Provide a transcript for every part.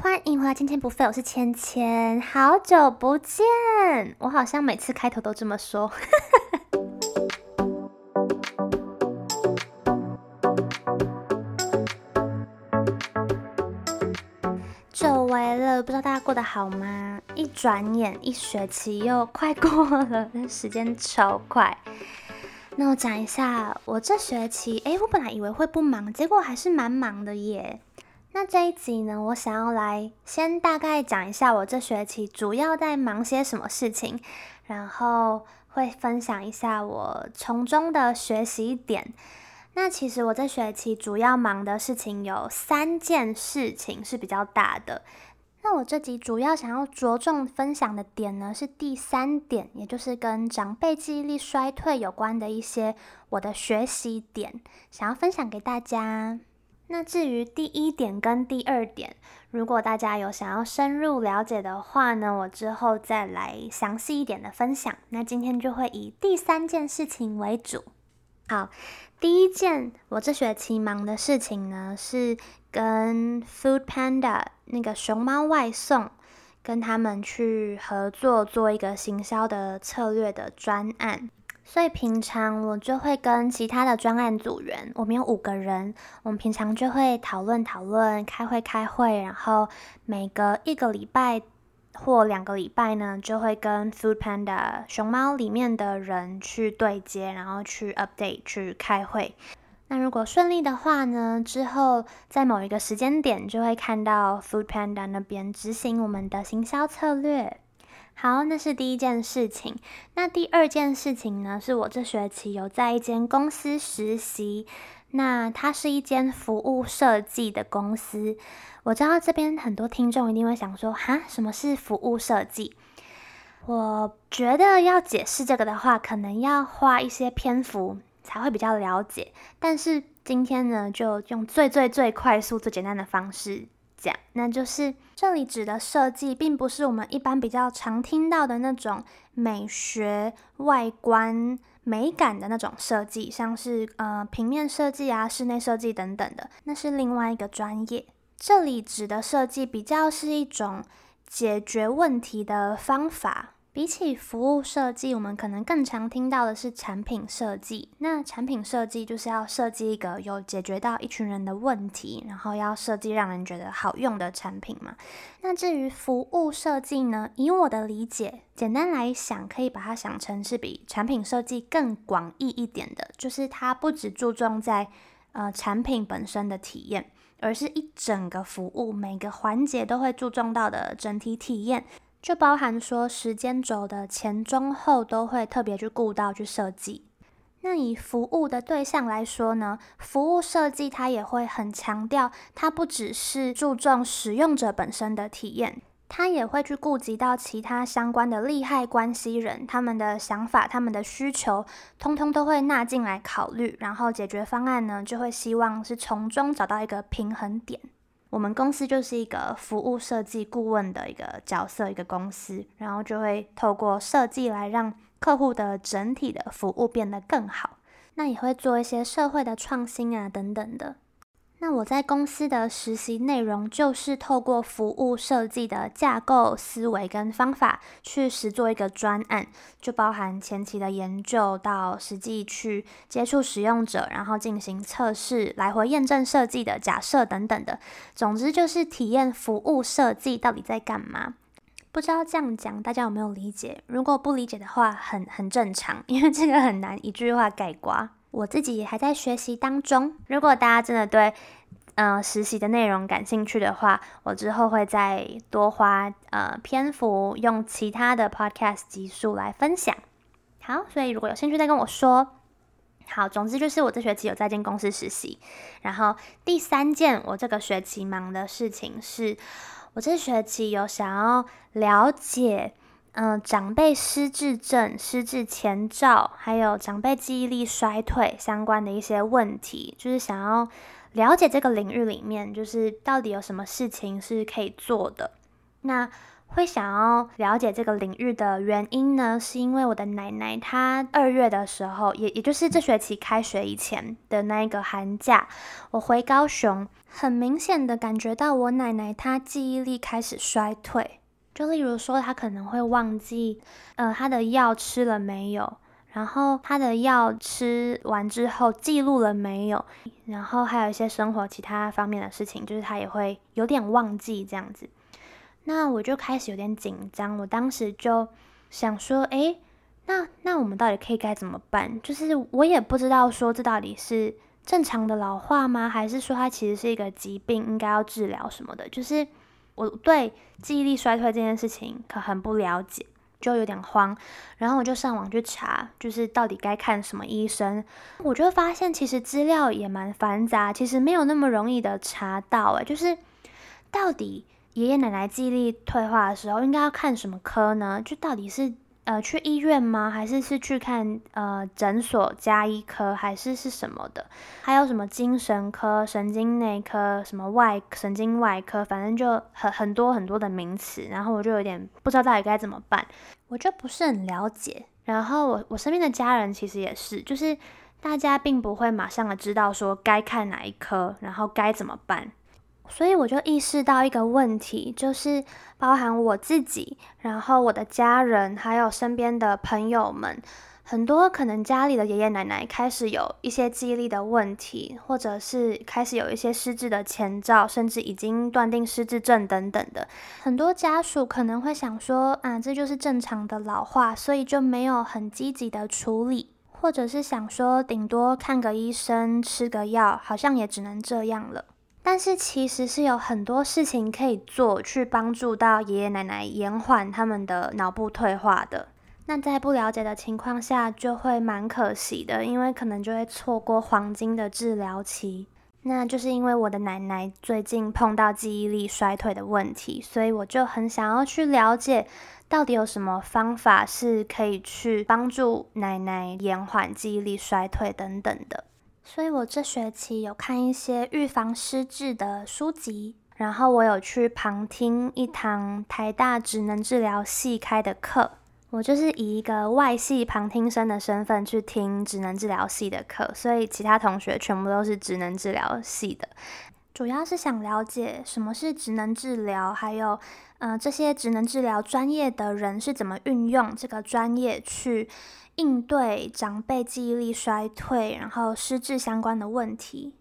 欢迎回来，今天不废，我是芊芊，好久不见，我好像每次开头都这么说。久违了，不知道大家过得好吗？一转眼，一学期又快过了，时间超快。那我讲一下，我这学期，诶，我本来以为会不忙，结果还是蛮忙的耶。那这一集呢，我想要来先大概讲一下我这学期主要在忙些什么事情，然后会分享一下我从中的学习点。那其实我这学期主要忙的事情有三件事情是比较大的。那我这集主要想要着重分享的点呢，是第三点，也就是跟长辈记忆力衰退有关的一些我的学习点，想要分享给大家。那至于第一点跟第二点，如果大家有想要深入了解的话呢，我之后再来详细一点的分享。那今天就会以第三件事情为主。好，第一件我这学期忙的事情呢，是跟 Food Panda 那个熊猫外送，跟他们去合作做一个行销的策略的专案。所以平常我就会跟其他的专案组员，我们有五个人，我们平常就会讨论讨论、开会开会，然后每隔一个礼拜或两个礼拜呢，就会跟 Food Panda 熊猫里面的人去对接，然后去 update 去开会。那如果顺利的话呢，之后在某一个时间点就会看到 Food Panda 那边执行我们的行销策略。好，那是第一件事情。那第二件事情呢，是我这学期有在一间公司实习。那它是一间服务设计的公司。我知道这边很多听众一定会想说，哈，什么是服务设计？我觉得要解释这个的话，可能要花一些篇幅才会比较了解。但是今天呢，就用最最最快速、最简单的方式。讲，那就是这里指的设计，并不是我们一般比较常听到的那种美学、外观、美感的那种设计，像是呃平面设计啊、室内设计等等的，那是另外一个专业。这里指的设计，比较是一种解决问题的方法。比起服务设计，我们可能更常听到的是产品设计。那产品设计就是要设计一个有解决到一群人的问题，然后要设计让人觉得好用的产品嘛。那至于服务设计呢？以我的理解，简单来想，可以把它想成是比产品设计更广义一点的，就是它不只注重在呃产品本身的体验，而是一整个服务每个环节都会注重到的整体体验。就包含说时间轴的前中后都会特别去顾到去设计。那以服务的对象来说呢，服务设计它也会很强调，它不只是注重使用者本身的体验，它也会去顾及到其他相关的利害关系人，他们的想法、他们的需求，通通都会纳进来考虑，然后解决方案呢，就会希望是从中找到一个平衡点。我们公司就是一个服务设计顾问的一个角色，一个公司，然后就会透过设计来让客户的整体的服务变得更好。那也会做一些社会的创新啊，等等的。那我在公司的实习内容就是透过服务设计的架构思维跟方法去实做一个专案，就包含前期的研究到实际去接触使用者，然后进行测试、来回验证设计的假设等等的。总之就是体验服务设计到底在干嘛。不知道这样讲大家有没有理解？如果不理解的话，很很正常，因为这个很难一句话概括。我自己也还在学习当中。如果大家真的对，嗯、呃，实习的内容感兴趣的话，我之后会再多花呃篇幅，用其他的 podcast 集数来分享。好，所以如果有兴趣再跟我说。好，总之就是我这学期有在进公司实习。然后第三件我这个学期忙的事情是，我这学期有想要了解。嗯、呃，长辈失智症、失智前兆，还有长辈记忆力衰退相关的一些问题，就是想要了解这个领域里面，就是到底有什么事情是可以做的。那会想要了解这个领域的原因呢，是因为我的奶奶她二月的时候，也也就是这学期开学以前的那一个寒假，我回高雄，很明显的感觉到我奶奶她记忆力开始衰退。就例如说，他可能会忘记，呃，他的药吃了没有，然后他的药吃完之后记录了没有，然后还有一些生活其他方面的事情，就是他也会有点忘记这样子。那我就开始有点紧张，我当时就想说，诶，那那我们到底可以该怎么办？就是我也不知道说这到底是正常的老化吗？还是说它其实是一个疾病，应该要治疗什么的？就是我对记忆力衰退这件事情可很不了解，就有点慌。然后我就上网去查，就是到底该看什么医生？我就发现其实资料也蛮繁杂，其实没有那么容易的查到。诶，就是到底。爷爷奶奶记忆力退化的时候，应该要看什么科呢？就到底是呃去医院吗？还是是去看呃诊所加医科，还是是什么的？还有什么精神科、神经内科、什么外神经外科，反正就很很多很多的名词。然后我就有点不知道到底该怎么办，我就不是很了解。然后我我身边的家人其实也是，就是大家并不会马上的知道说该看哪一科，然后该怎么办。所以我就意识到一个问题，就是包含我自己，然后我的家人，还有身边的朋友们，很多可能家里的爷爷奶奶开始有一些记忆力的问题，或者是开始有一些失智的前兆，甚至已经断定失智症等等的。很多家属可能会想说，啊，这就是正常的老化，所以就没有很积极的处理，或者是想说，顶多看个医生，吃个药，好像也只能这样了。但是其实是有很多事情可以做，去帮助到爷爷奶奶延缓他们的脑部退化的。那在不了解的情况下，就会蛮可惜的，因为可能就会错过黄金的治疗期。那就是因为我的奶奶最近碰到记忆力衰退的问题，所以我就很想要去了解，到底有什么方法是可以去帮助奶奶延缓记忆力衰退等等的。所以我这学期有看一些预防失智的书籍，然后我有去旁听一堂台大职能治疗系开的课。我就是以一个外系旁听生的身份去听职能治疗系的课，所以其他同学全部都是职能治疗系的。主要是想了解什么是职能治疗，还有，呃，这些职能治疗专业的人是怎么运用这个专业去。应对长辈记忆力衰退，然后失智相关的问题。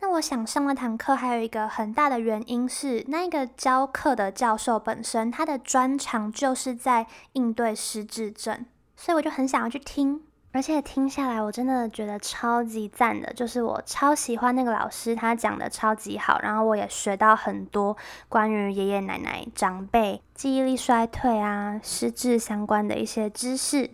那我想上那堂课还有一个很大的原因是，那个教课的教授本身他的专长就是在应对失智症，所以我就很想要去听。而且听下来，我真的觉得超级赞的，就是我超喜欢那个老师，他讲的超级好，然后我也学到很多关于爷爷奶奶、长辈记忆力衰退啊、失智相关的一些知识。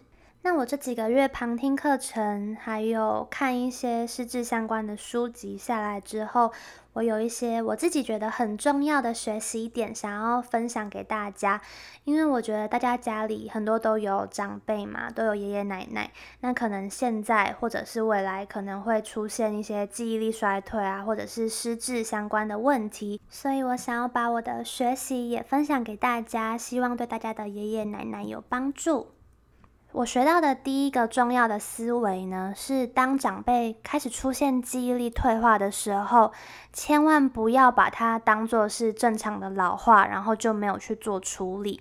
那我这几个月旁听课程，还有看一些失智相关的书籍下来之后，我有一些我自己觉得很重要的学习点，想要分享给大家。因为我觉得大家家里很多都有长辈嘛，都有爷爷奶奶，那可能现在或者是未来可能会出现一些记忆力衰退啊，或者是失智相关的问题，所以我想要把我的学习也分享给大家，希望对大家的爷爷奶奶有帮助。我学到的第一个重要的思维呢，是当长辈开始出现记忆力退化的时候，千万不要把它当做是正常的老化，然后就没有去做处理。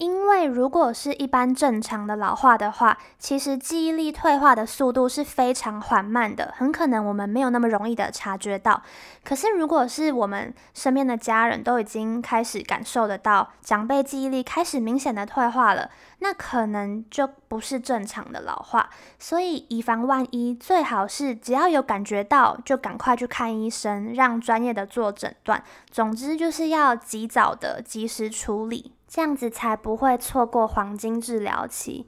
因为如果是一般正常的老化的话，其实记忆力退化的速度是非常缓慢的，很可能我们没有那么容易的察觉到。可是如果是我们身边的家人都已经开始感受得到长辈记忆力开始明显的退化了，那可能就不是正常的老化。所以以防万一，最好是只要有感觉到就赶快去看医生，让专业的做诊断。总之就是要及早的及时处理。这样子才不会错过黄金治疗期。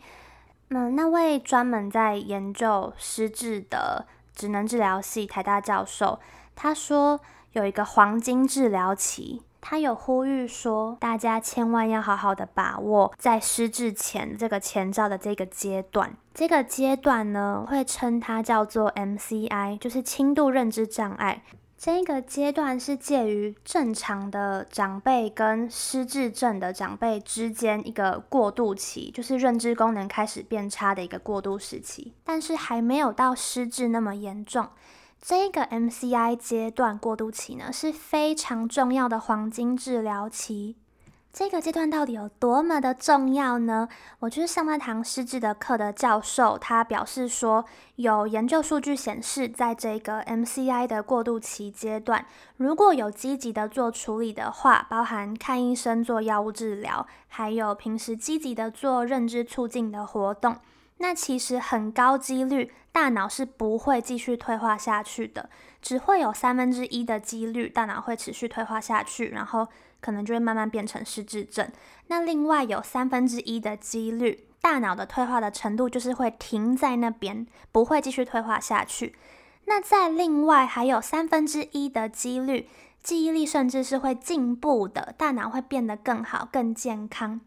嗯，那位专门在研究失智的职能治疗系台大教授，他说有一个黄金治疗期，他有呼吁说，大家千万要好好的把握在失智前这个前兆的这个阶段。这个阶段呢，会称它叫做 MCI，就是轻度认知障碍。这个阶段是介于正常的长辈跟失智症的长辈之间一个过渡期，就是认知功能开始变差的一个过渡时期，但是还没有到失智那么严重。这个 MCI 阶段过渡期呢，是非常重要的黄金治疗期。这个阶段到底有多么的重要呢？我就是上那堂失智的课的教授，他表示说，有研究数据显示，在这个 MCI 的过渡期阶段，如果有积极的做处理的话，包含看医生做药物治疗，还有平时积极的做认知促进的活动，那其实很高几率大脑是不会继续退化下去的，只会有三分之一的几率大脑会持续退化下去，然后。可能就会慢慢变成失智症。那另外有三分之一的几率，大脑的退化的程度就是会停在那边，不会继续退化下去。那在另外还有三分之一的几率，记忆力甚至是会进步的，大脑会变得更好、更健康。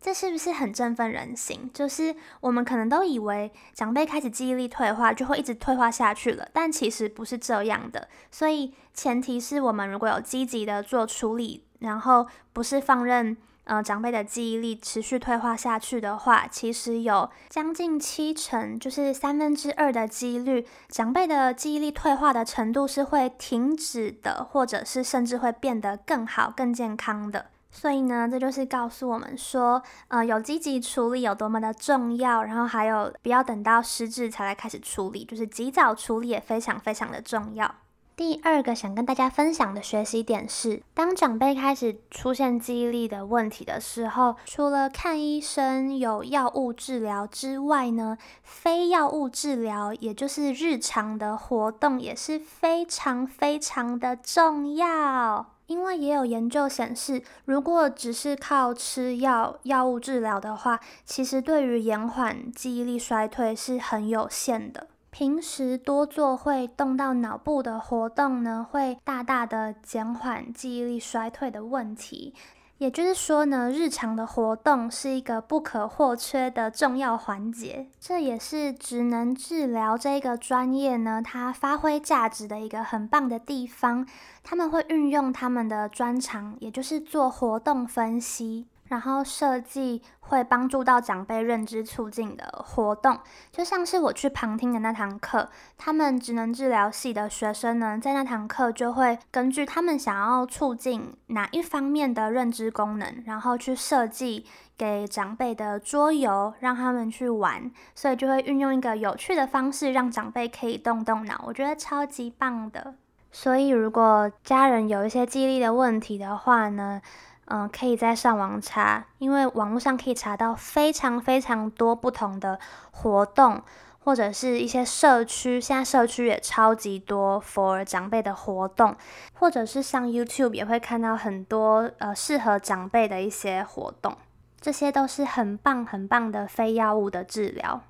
这是不是很振奋人心？就是我们可能都以为长辈开始记忆力退化就会一直退化下去了，但其实不是这样的。所以前提是我们如果有积极的做处理。然后不是放任呃长辈的记忆力持续退化下去的话，其实有将近七成，就是三分之二的几率，长辈的记忆力退化的程度是会停止的，或者是甚至会变得更好、更健康的。所以呢，这就是告诉我们说，呃，有积极处理有多么的重要，然后还有不要等到失智才来开始处理，就是及早处理也非常非常的重要。第二个想跟大家分享的学习点是，当长辈开始出现记忆力的问题的时候，除了看医生有药物治疗之外呢，非药物治疗，也就是日常的活动也是非常非常的重要。因为也有研究显示，如果只是靠吃药、药物治疗的话，其实对于延缓记忆力衰退是很有限的。平时多做会动到脑部的活动呢，会大大的减缓记忆力衰退的问题。也就是说呢，日常的活动是一个不可或缺的重要环节。这也是职能治疗这个专业呢，它发挥价值的一个很棒的地方。他们会运用他们的专长，也就是做活动分析。然后设计会帮助到长辈认知促进的活动，就像是我去旁听的那堂课，他们职能治疗系的学生呢，在那堂课就会根据他们想要促进哪一方面的认知功能，然后去设计给长辈的桌游，让他们去玩，所以就会运用一个有趣的方式，让长辈可以动动脑，我觉得超级棒的。所以如果家人有一些记忆力的问题的话呢，嗯，可以在上网查，因为网络上可以查到非常非常多不同的活动，或者是一些社区，现在社区也超级多 for 长辈的活动，或者是上 YouTube 也会看到很多呃适合长辈的一些活动，这些都是很棒很棒的非药物的治疗。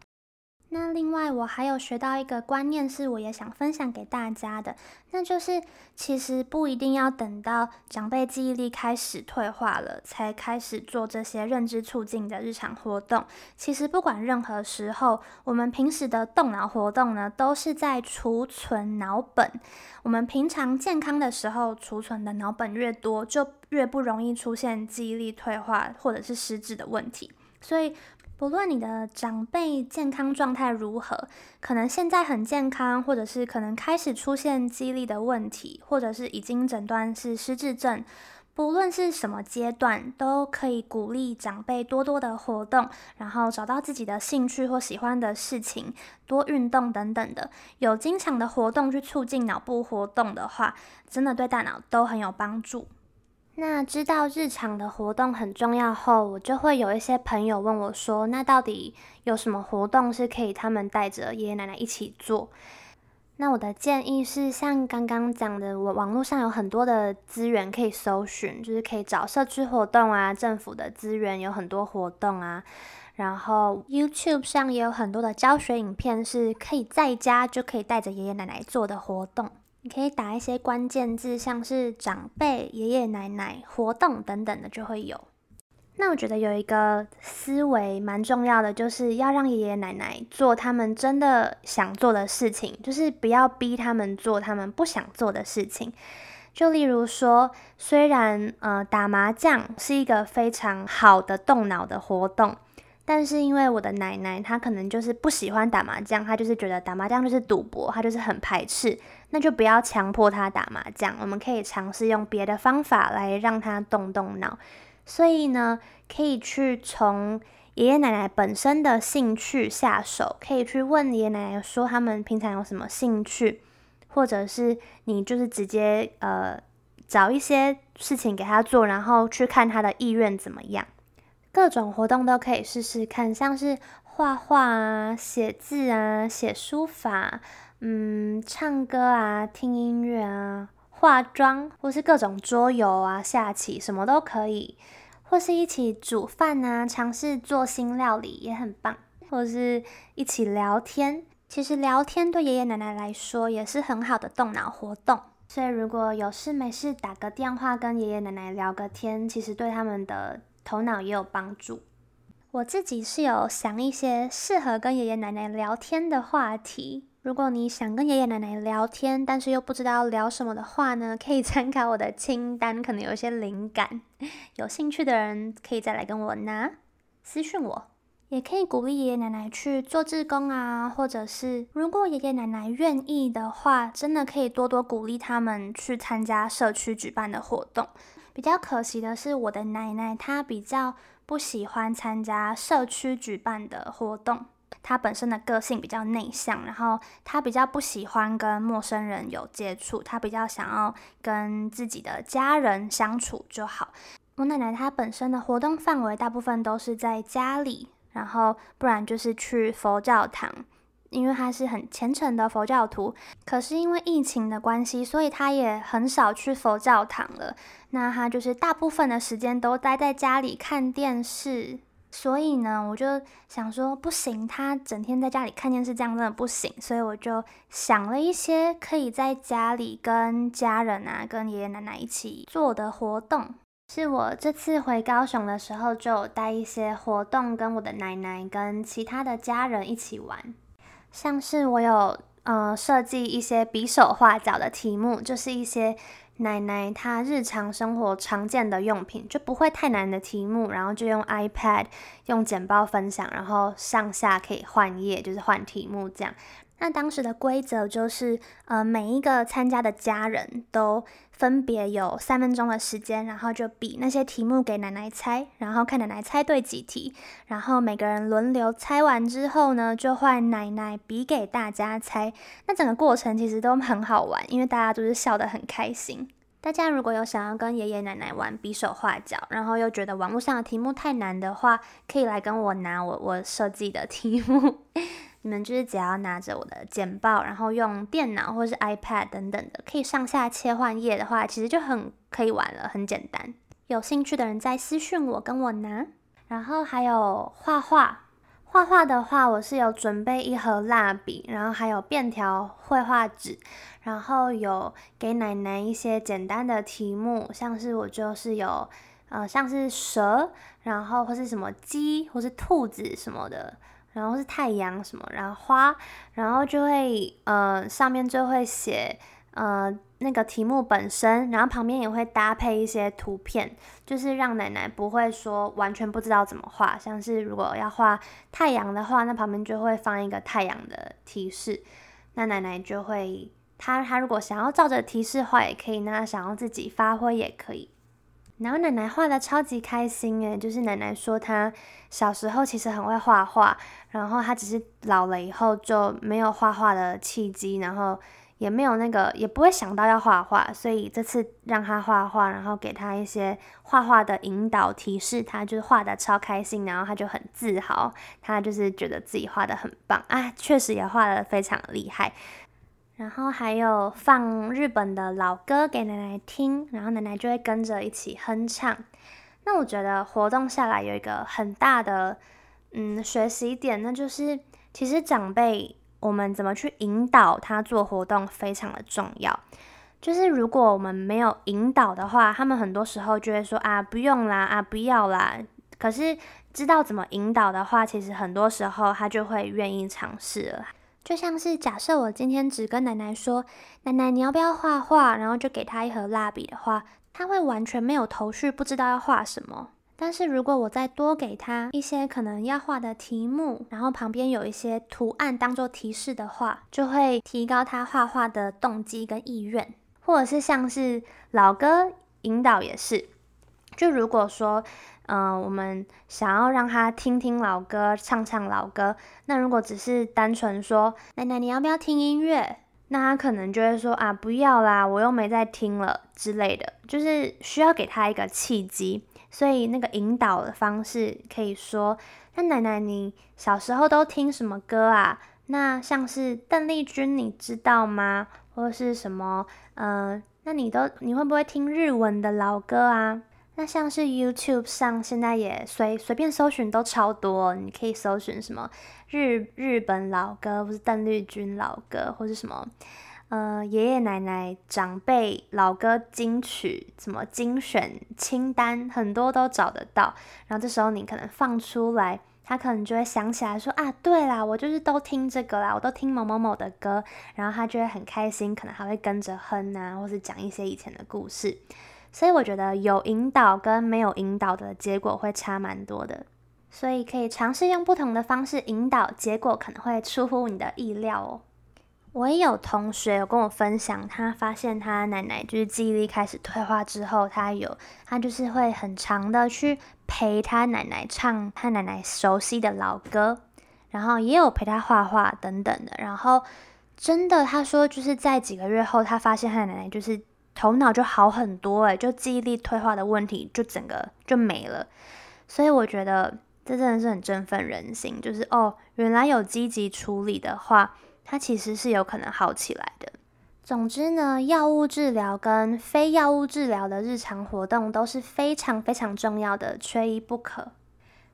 那另外，我还有学到一个观念，是我也想分享给大家的，那就是其实不一定要等到长辈记忆力开始退化了，才开始做这些认知促进的日常活动。其实不管任何时候，我们平时的动脑活动呢，都是在储存脑本。我们平常健康的时候，储存的脑本越多，就越不容易出现记忆力退化或者是失智的问题。所以，不论你的长辈健康状态如何，可能现在很健康，或者是可能开始出现记忆力的问题，或者是已经诊断是失智症，不论是什么阶段，都可以鼓励长辈多多的活动，然后找到自己的兴趣或喜欢的事情，多运动等等的。有经常的活动去促进脑部活动的话，真的对大脑都很有帮助。那知道日常的活动很重要后，我就会有一些朋友问我说：“那到底有什么活动是可以他们带着爷爷奶奶一起做？”那我的建议是，像刚刚讲的，我网络上有很多的资源可以搜寻，就是可以找社区活动啊，政府的资源有很多活动啊，然后 YouTube 上也有很多的教学影片，是可以在家就可以带着爷爷奶奶做的活动。你可以打一些关键字，像是长辈、爷爷奶奶、活动等等的，就会有。那我觉得有一个思维蛮重要的，就是要让爷爷奶奶做他们真的想做的事情，就是不要逼他们做他们不想做的事情。就例如说，虽然呃打麻将是一个非常好的动脑的活动，但是因为我的奶奶她可能就是不喜欢打麻将，她就是觉得打麻将就是赌博，她就是很排斥，那就不要强迫他打麻将，我们可以尝试用别的方法来让他动动脑。所以呢，可以去从爷爷奶奶本身的兴趣下手，可以去问爷爷奶奶说他们平常有什么兴趣，或者是你就是直接呃找一些事情给他做，然后去看他的意愿怎么样。各种活动都可以试试看，像是画画啊、写字啊、写书法，嗯，唱歌啊、听音乐啊。化妆，或是各种桌游啊、下棋，什么都可以；或是一起煮饭啊，尝试做新料理也很棒；或是一起聊天，其实聊天对爷爷奶奶来说也是很好的动脑活动。所以如果有事没事打个电话跟爷爷奶奶聊个天，其实对他们的头脑也有帮助。我自己是有想一些适合跟爷爷奶奶聊天的话题。如果你想跟爷爷奶奶聊天，但是又不知道聊什么的话呢，可以 参考我的清单，可能有一些灵感。有兴趣的人可以再来跟我拿私讯我，也可以鼓励爷爷奶奶去做志工啊，或者是如果爷爷奶奶愿意的话，真的可以多多鼓励他们去参加社区举办的活动。比较可惜的是，我的奶奶她比较不喜欢参加社区举办的活动。他本身的个性比较内向，然后他比较不喜欢跟陌生人有接触，他比较想要跟自己的家人相处就好。我奶奶她本身的活动范围大部分都是在家里，然后不然就是去佛教堂，因为他是很虔诚的佛教徒。可是因为疫情的关系，所以他也很少去佛教堂了。那他就是大部分的时间都待在家里看电视。所以呢，我就想说，不行，他整天在家里看电视，这样真的不行。所以我就想了一些可以在家里跟家人啊、跟爷爷奶奶一起做的活动。是我这次回高雄的时候，就有带一些活动，跟我的奶奶跟其他的家人一起玩。像是我有呃设计一些比手画脚的题目，就是一些。奶奶她日常生活常见的用品，就不会太难的题目，然后就用 iPad 用简报分享，然后上下可以换页，就是换题目这样。那当时的规则就是，呃，每一个参加的家人都分别有三分钟的时间，然后就比那些题目给奶奶猜，然后看奶奶猜对几题，然后每个人轮流猜完之后呢，就换奶奶比给大家猜。那整个过程其实都很好玩，因为大家都是笑得很开心。大家如果有想要跟爷爷奶奶玩比手画脚，然后又觉得网络上的题目太难的话，可以来跟我拿我我设计的题目。你们就是只要拿着我的简报，然后用电脑或是 iPad 等等的，可以上下切换页的话，其实就很可以玩了，很简单。有兴趣的人再私讯我，跟我拿。然后还有画画，画画的话，我是有准备一盒蜡笔，然后还有便条绘画纸，然后有给奶奶一些简单的题目，像是我就是有呃像是蛇，然后或是什么鸡，或是兔子什么的。然后是太阳什么，然后花，然后就会呃上面就会写呃那个题目本身，然后旁边也会搭配一些图片，就是让奶奶不会说完全不知道怎么画。像是如果要画太阳的话，那旁边就会放一个太阳的提示，那奶奶就会，她她如果想要照着提示画也可以，那想要自己发挥也可以。然后奶奶画的超级开心诶，就是奶奶说她小时候其实很会画画，然后她只是老了以后就没有画画的契机，然后也没有那个也不会想到要画画，所以这次让她画画，然后给她一些画画的引导提示，她就是画的超开心，然后她就很自豪，她就是觉得自己画的很棒啊，确实也画的非常厉害。然后还有放日本的老歌给奶奶听，然后奶奶就会跟着一起哼唱。那我觉得活动下来有一个很大的嗯学习点，那就是其实长辈我们怎么去引导他做活动非常的重要。就是如果我们没有引导的话，他们很多时候就会说啊不用啦，啊不要啦。可是知道怎么引导的话，其实很多时候他就会愿意尝试了。就像是假设我今天只跟奶奶说：“奶奶，你要不要画画？”然后就给他一盒蜡笔的话，他会完全没有头绪，不知道要画什么。但是如果我再多给他一些可能要画的题目，然后旁边有一些图案当做提示的话，就会提高他画画的动机跟意愿。或者是像是老哥引导也是，就如果说。嗯、我们想要让他听听老歌，唱唱老歌。那如果只是单纯说，奶奶你要不要听音乐？那他可能就会说啊，不要啦，我又没在听了之类的。就是需要给他一个契机，所以那个引导的方式可以说，那奶奶你小时候都听什么歌啊？那像是邓丽君，你知道吗？或者是什么？嗯、那你都你会不会听日文的老歌啊？那像是 YouTube 上现在也随随便搜寻都超多，你可以搜寻什么日日本老歌，或是邓丽君老歌，或是什么呃爷爷奶奶长辈老歌金曲，什么精选清单，很多都找得到。然后这时候你可能放出来，他可能就会想起来说啊，对啦，我就是都听这个啦，我都听某某某的歌，然后他就会很开心，可能还会跟着哼啊，或是讲一些以前的故事。所以我觉得有引导跟没有引导的结果会差蛮多的，所以可以尝试用不同的方式引导，结果可能会出乎你的意料哦。我也有同学有跟我分享，他发现他奶奶就是记忆力开始退化之后，他有他就是会很长的去陪他奶奶唱他奶奶熟悉的老歌，然后也有陪他画画等等的，然后真的他说就是在几个月后，他发现他奶奶就是。头脑就好很多诶，就记忆力退化的问题就整个就没了，所以我觉得这真的是很振奋人心，就是哦，原来有积极处理的话，它其实是有可能好起来的。总之呢，药物治疗跟非药物治疗的日常活动都是非常非常重要的，缺一不可。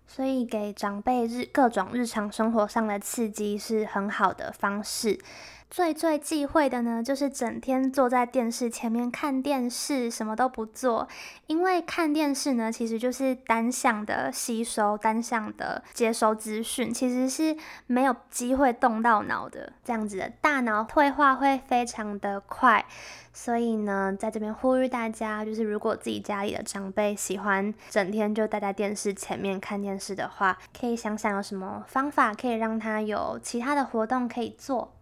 所以给长辈日各种日常生活上的刺激是很好的方式。最最忌讳的呢，就是整天坐在电视前面看电视，什么都不做。因为看电视呢，其实就是单向的吸收、单向的接收资讯，其实是没有机会动到脑的。这样子的大脑退化会非常的快。所以呢，在这边呼吁大家，就是如果自己家里的长辈喜欢整天就待在电视前面看电视的话，可以想想有什么方法可以让他有其他的活动可以做。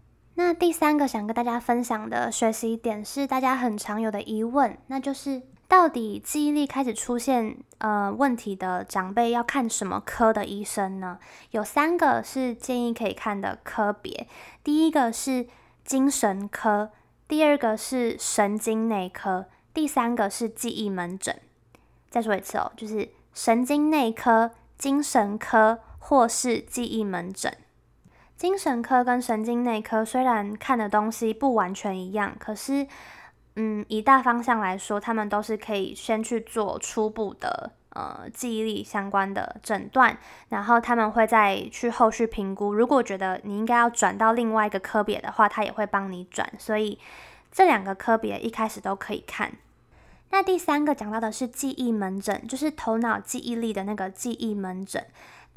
那第三个想跟大家分享的学习点是大家很常有的疑问，那就是到底记忆力开始出现呃问题的长辈要看什么科的医生呢？有三个是建议可以看的科别，第一个是精神科，第二个是神经内科，第三个是记忆门诊。再说一次哦，就是神经内科、精神科或是记忆门诊。精神科跟神经内科虽然看的东西不完全一样，可是，嗯，以大方向来说，他们都是可以先去做初步的呃记忆力相关的诊断，然后他们会再去后续评估。如果觉得你应该要转到另外一个科别的话，他也会帮你转。所以这两个科别一开始都可以看。那第三个讲到的是记忆门诊，就是头脑记忆力的那个记忆门诊。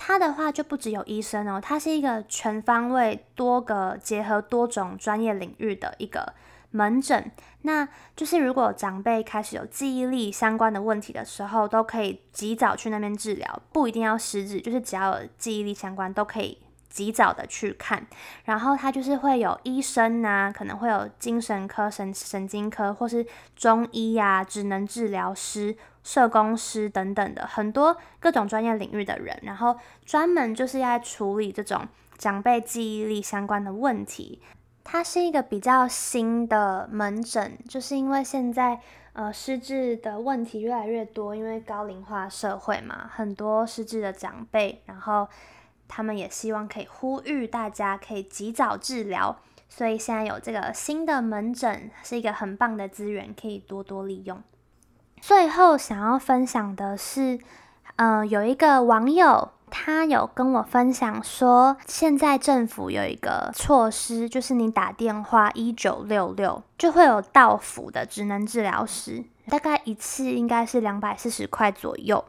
它的话就不只有医生哦，它是一个全方位、多个结合多种专业领域的一个门诊。那就是如果长辈开始有记忆力相关的问题的时候，都可以及早去那边治疗，不一定要失智，就是只要有记忆力相关都可以及早的去看。然后他就是会有医生呐、啊，可能会有精神科、神神经科，或是中医呀、啊、职能治疗师。社工师等等的很多各种专业领域的人，然后专门就是要处理这种长辈记忆力相关的问题。它是一个比较新的门诊，就是因为现在呃失智的问题越来越多，因为高龄化社会嘛，很多失智的长辈，然后他们也希望可以呼吁大家可以及早治疗，所以现在有这个新的门诊是一个很棒的资源，可以多多利用。最后想要分享的是，嗯、有一个网友他有跟我分享说，现在政府有一个措施，就是你打电话一九六六就会有到府的职能治疗师，大概一次应该是两百四十块左右。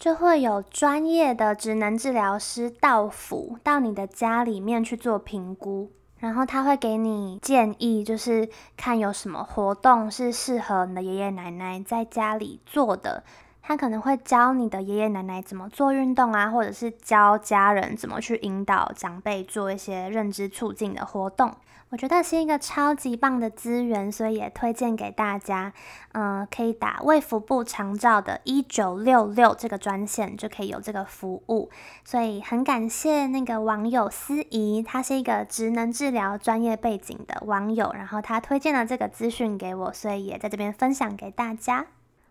就会有专业的职能治疗师到府到你的家里面去做评估，然后他会给你建议，就是看有什么活动是适合你的爷爷奶奶在家里做的。他可能会教你的爷爷奶奶怎么做运动啊，或者是教家人怎么去引导长辈做一些认知促进的活动。我觉得是一个超级棒的资源，所以也推荐给大家。嗯、可以打卫福部长照的一九六六这个专线，就可以有这个服务。所以很感谢那个网友思仪，他是一个职能治疗专业背景的网友，然后他推荐了这个资讯给我，所以也在这边分享给大家。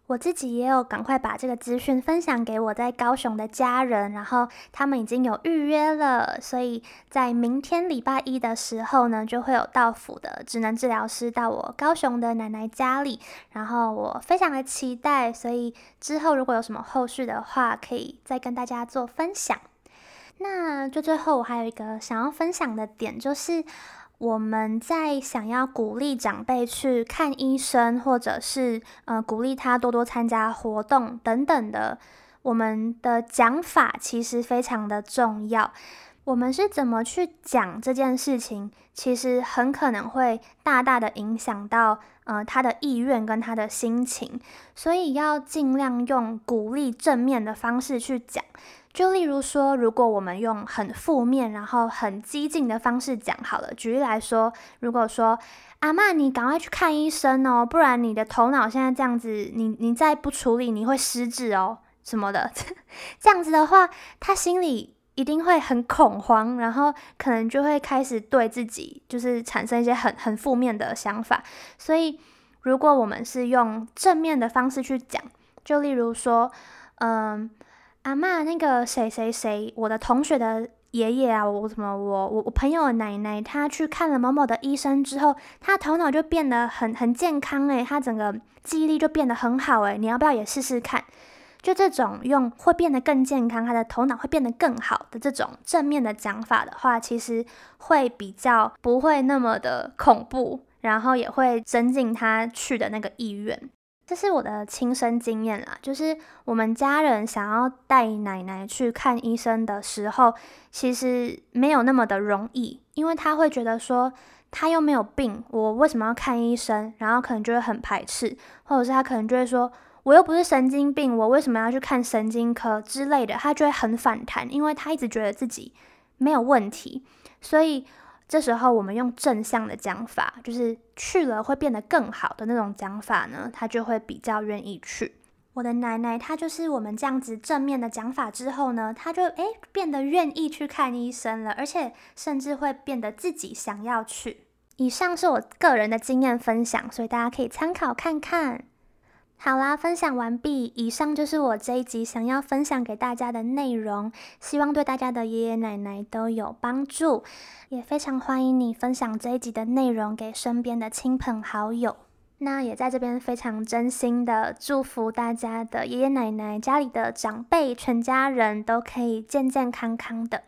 我自己也有赶快把这个资讯分享给我在高雄的家人，然后他们已经有预约了，所以在明天礼拜一的时候呢，就会有到府的职能治疗师到我高雄的奶奶家里，然后我非常的期待，所以之后如果有什么后续的话，可以再跟大家做分享。那就最后我还有一个想要分享的点，就是。我们在想要鼓励长辈去看医生，或者是呃鼓励他多多参加活动等等的，我们的讲法其实非常的重要。我们是怎么去讲这件事情，其实很可能会大大的影响到呃他的意愿跟他的心情，所以要尽量用鼓励正面的方式去讲。就例如说，如果我们用很负面，然后很激进的方式讲好了。举例来说，如果说阿嬷，你赶快去看医生哦，不然你的头脑现在这样子，你你再不处理，你会失智哦，什么的。这样子的话，他心里一定会很恐慌，然后可能就会开始对自己就是产生一些很很负面的想法。所以，如果我们是用正面的方式去讲，就例如说，嗯。阿嬷，那个谁谁谁，我的同学的爷爷啊，我什么我我我朋友的奶奶，他去看了某某的医生之后，他头脑就变得很很健康诶，他整个记忆力就变得很好诶，你要不要也试试看？就这种用会变得更健康，他的头脑会变得更好的这种正面的讲法的话，其实会比较不会那么的恐怖，然后也会增进他去的那个意愿。这是我的亲身经验啦，就是我们家人想要带奶奶去看医生的时候，其实没有那么的容易，因为他会觉得说他又没有病，我为什么要看医生？然后可能就会很排斥，或者是他可能就会说我又不是神经病，我为什么要去看神经科之类的？他就会很反弹，因为他一直觉得自己没有问题，所以。这时候，我们用正向的讲法，就是去了会变得更好的那种讲法呢，他就会比较愿意去。我的奶奶，她就是我们这样子正面的讲法之后呢，她就诶变得愿意去看医生了，而且甚至会变得自己想要去。以上是我个人的经验分享，所以大家可以参考看看。好啦，分享完毕。以上就是我这一集想要分享给大家的内容，希望对大家的爷爷奶奶都有帮助。也非常欢迎你分享这一集的内容给身边的亲朋好友。那也在这边非常真心的祝福大家的爷爷奶奶、家里的长辈、全家人都可以健健康康的。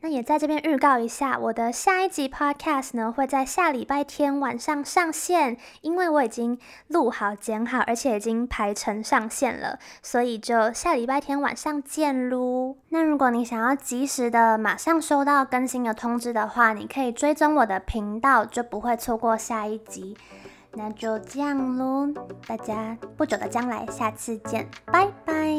那也在这边预告一下，我的下一集 podcast 呢，会在下礼拜天晚上上线，因为我已经录好、剪好，而且已经排成上线了，所以就下礼拜天晚上见喽。那如果你想要及时的马上收到更新的通知的话，你可以追踪我的频道，就不会错过下一集。那就这样喽，大家不久的将来，下次见，拜拜。